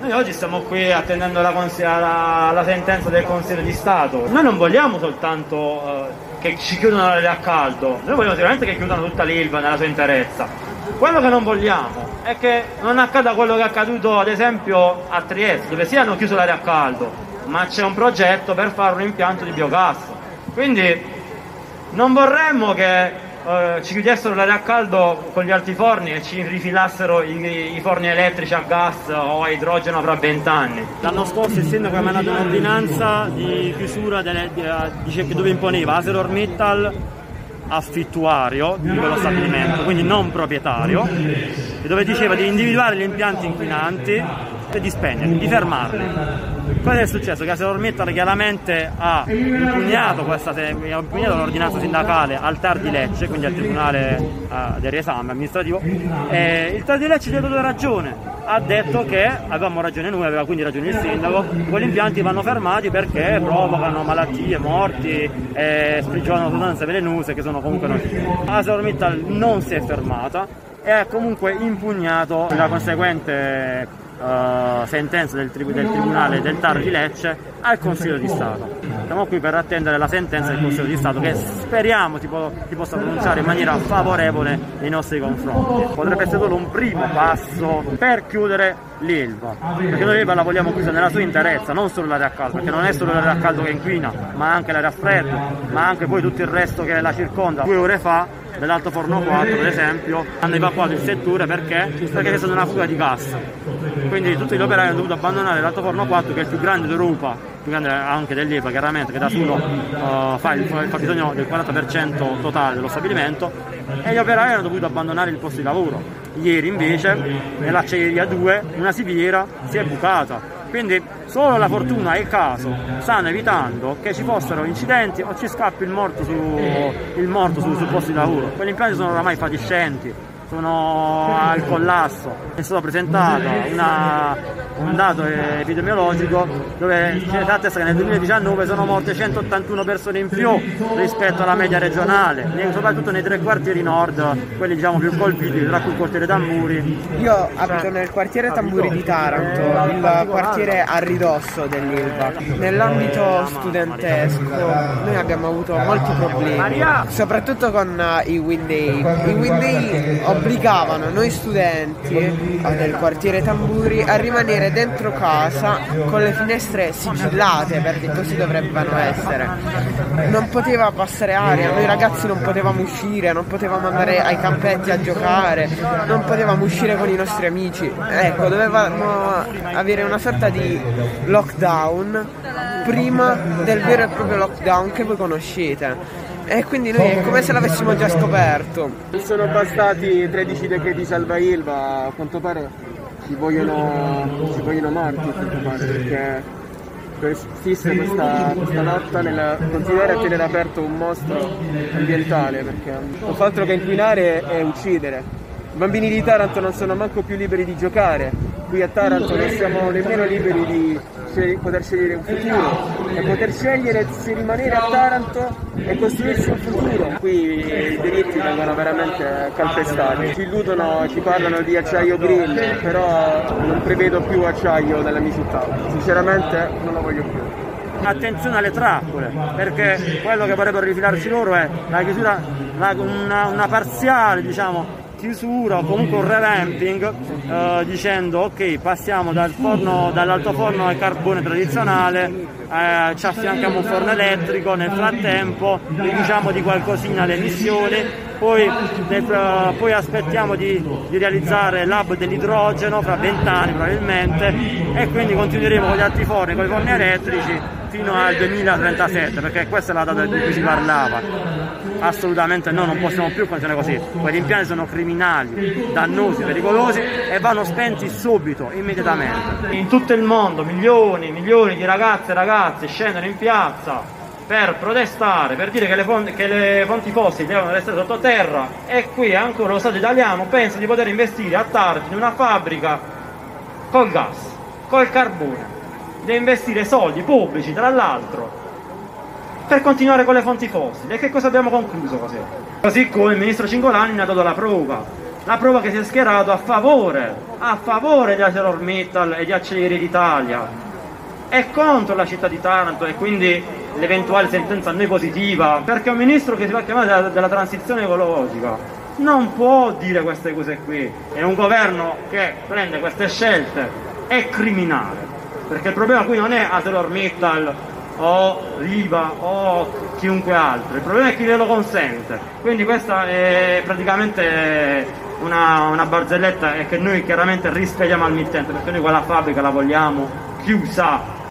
Noi oggi stiamo qui attendendo la, la, la sentenza del Consiglio di Stato. Noi non vogliamo soltanto uh, che ci chiudano l'area a caldo, noi vogliamo sicuramente che chiudano tutta l'Ilva nella sua interezza. Quello che non vogliamo è che non accada quello che è accaduto ad esempio a Trieste, dove sì hanno chiuso l'area a caldo, ma c'è un progetto per fare un impianto di biogas. Quindi non vorremmo che eh, ci chiudessero l'aria a caldo con gli alti forni e ci rifilassero i, i forni elettrici a gas o a idrogeno fra vent'anni. L'anno scorso il sindaco ha emanato un'ordinanza di chiusura delle, di, di, dove imponeva ArcelorMittal affittuario di quello stabilimento, quindi non proprietario, dove diceva di individuare gli impianti inquinanti di spegnerli, di fermarli. Cosa è successo? Che ArcelorMittal chiaramente ha impugnato, questa, ha impugnato l'ordinanza sindacale al TAR di Lecce, quindi al Tribunale uh, del riesame amministrativo, e il TAR di Lecce gli ha dato ragione, ha detto che avevamo ragione noi, aveva quindi ragione il sindaco, quegli impianti vanno fermati perché provocano malattie, morti, e sprigionano sostanze velenose che sono comunque nocive. ArcelorMittal non si è fermata e ha comunque impugnato la conseguente uh, sentenza del, tri- del, Tribunale del TAR di Lecce al Consiglio di Stato. Siamo qui per attendere la sentenza del Consiglio di Stato che speriamo si, po- si possa pronunciare in maniera favorevole nei nostri confronti. Potrebbe essere solo un primo passo per chiudere l'Ilva, perché noi l'Ilva la vogliamo chiusa nella sua interezza, non solo l'area a caldo, perché non è solo l'area a caldo che inquina, ma anche l'area a freddo, ma anche poi tutto il resto che la circonda. Due ore fa dell'Alto Forno 4 per esempio hanno evacuato il settore perché? perché c'è stata una fuga di gas. Quindi tutti gli operai hanno dovuto abbandonare l'Alto Forno 4 che è il più grande d'Europa più grande anche dell'EPA chiaramente che da solo uh, fa il fabbisogno del 40% totale dello stabilimento e gli operai hanno dovuto abbandonare il posto di lavoro. Ieri invece nell'acciaieria 2 una siviera si è bucata quindi solo la fortuna e il caso stanno evitando che ci fossero incidenti o ci scappi il morto, su, il morto sul, sul posto di lavoro. Quegli impianti sono oramai fatiscenti, sono al collasso. È stato presentato una, un dato epidemiologico dove c'è la testa che nel 2019 sono morte 181 persone in più rispetto alla media regionale, soprattutto nei tre quartieri nord, quelli diciamo più colpiti, tra cui il quartiere Tamburi. Io abito nel quartiere Tamburi di Taranto, il quartiere a ridosso dell'Ilva. Nell'ambito studentesco noi abbiamo avuto molti problemi, soprattutto con i Wind Day. I Wind Day obbligavano noi studenti del quartiere Tamburi a rimanere dentro casa con le finestre sigillate perché così dovrebbero essere. Non poteva passare aria, noi ragazzi non potevamo uscire, non potevamo andare ai campetti a giocare, non potevamo uscire con i nostri amici. Ecco, dovevamo avere una sorta di lockdown prima del vero e proprio lockdown che voi conoscete. E quindi noi è come se l'avessimo già scoperto. Sono bastati 13 decreti salva Ilva, a quanto pare ci vogliono, ci vogliono morti, a quanto pare, perché persiste questa, questa lotta nel continuare a tenere aperto un mostro ambientale, perché non fa altro che inquinare e uccidere. I bambini di Taranto non sono manco più liberi di giocare, qui a Taranto non siamo nemmeno liberi di poter scegliere un futuro e poter scegliere se rimanere a Taranto e costruirsi un futuro. Qui i diritti vengono veramente calpestati. Ci illudono, ci parlano di acciaio green, però non prevedo più acciaio nella mia città. Sinceramente non lo voglio più attenzione alle trappole perché quello che vorrebbero rifilarci loro è la chiusura la, una, una parziale diciamo chiusura o comunque un revamping eh, dicendo ok passiamo dal forno, dall'altoforno al carbone tradizionale eh, ci affianchiamo un forno elettrico nel frattempo riduciamo di qualcosina le emissioni poi, poi aspettiamo di, di, realizzare l'hub dell'idrogeno fra vent'anni probabilmente e quindi continueremo con gli altri forni, con i forni elettrici fino al 2037 perché questa è la data di cui si parlava. Assolutamente no, non possiamo più continuare così. Quegli impianti sono criminali, dannosi, pericolosi e vanno spenti subito, immediatamente. In tutto il mondo milioni, milioni di ragazze e ragazzi scendono in piazza per protestare, per dire che le, fonti, che le fonti fossili devono restare sottoterra e qui ancora lo Stato italiano pensa di poter investire a tardi in una fabbrica col gas, col carbone, deve investire soldi pubblici tra l'altro per continuare con le fonti fossili. E che cosa abbiamo concluso così? Così come il ministro Cingolani ne ha dato la prova la prova che si è schierato a favore, a favore di ArcelorMittal e di Acciaierie d'Italia e contro la città di Taranto e quindi l'eventuale sentenza a noi positiva, perché un ministro che si fa chiamare della, della transizione ecologica non può dire queste cose qui, è un governo che prende queste scelte, è criminale, perché il problema qui non è ArcelorMittal o l'IVA o chiunque altro, il problema è chi glielo consente, quindi questa è praticamente una, una barzelletta e che noi chiaramente rispediamo al mittente perché noi quella fabbrica la vogliamo chiusa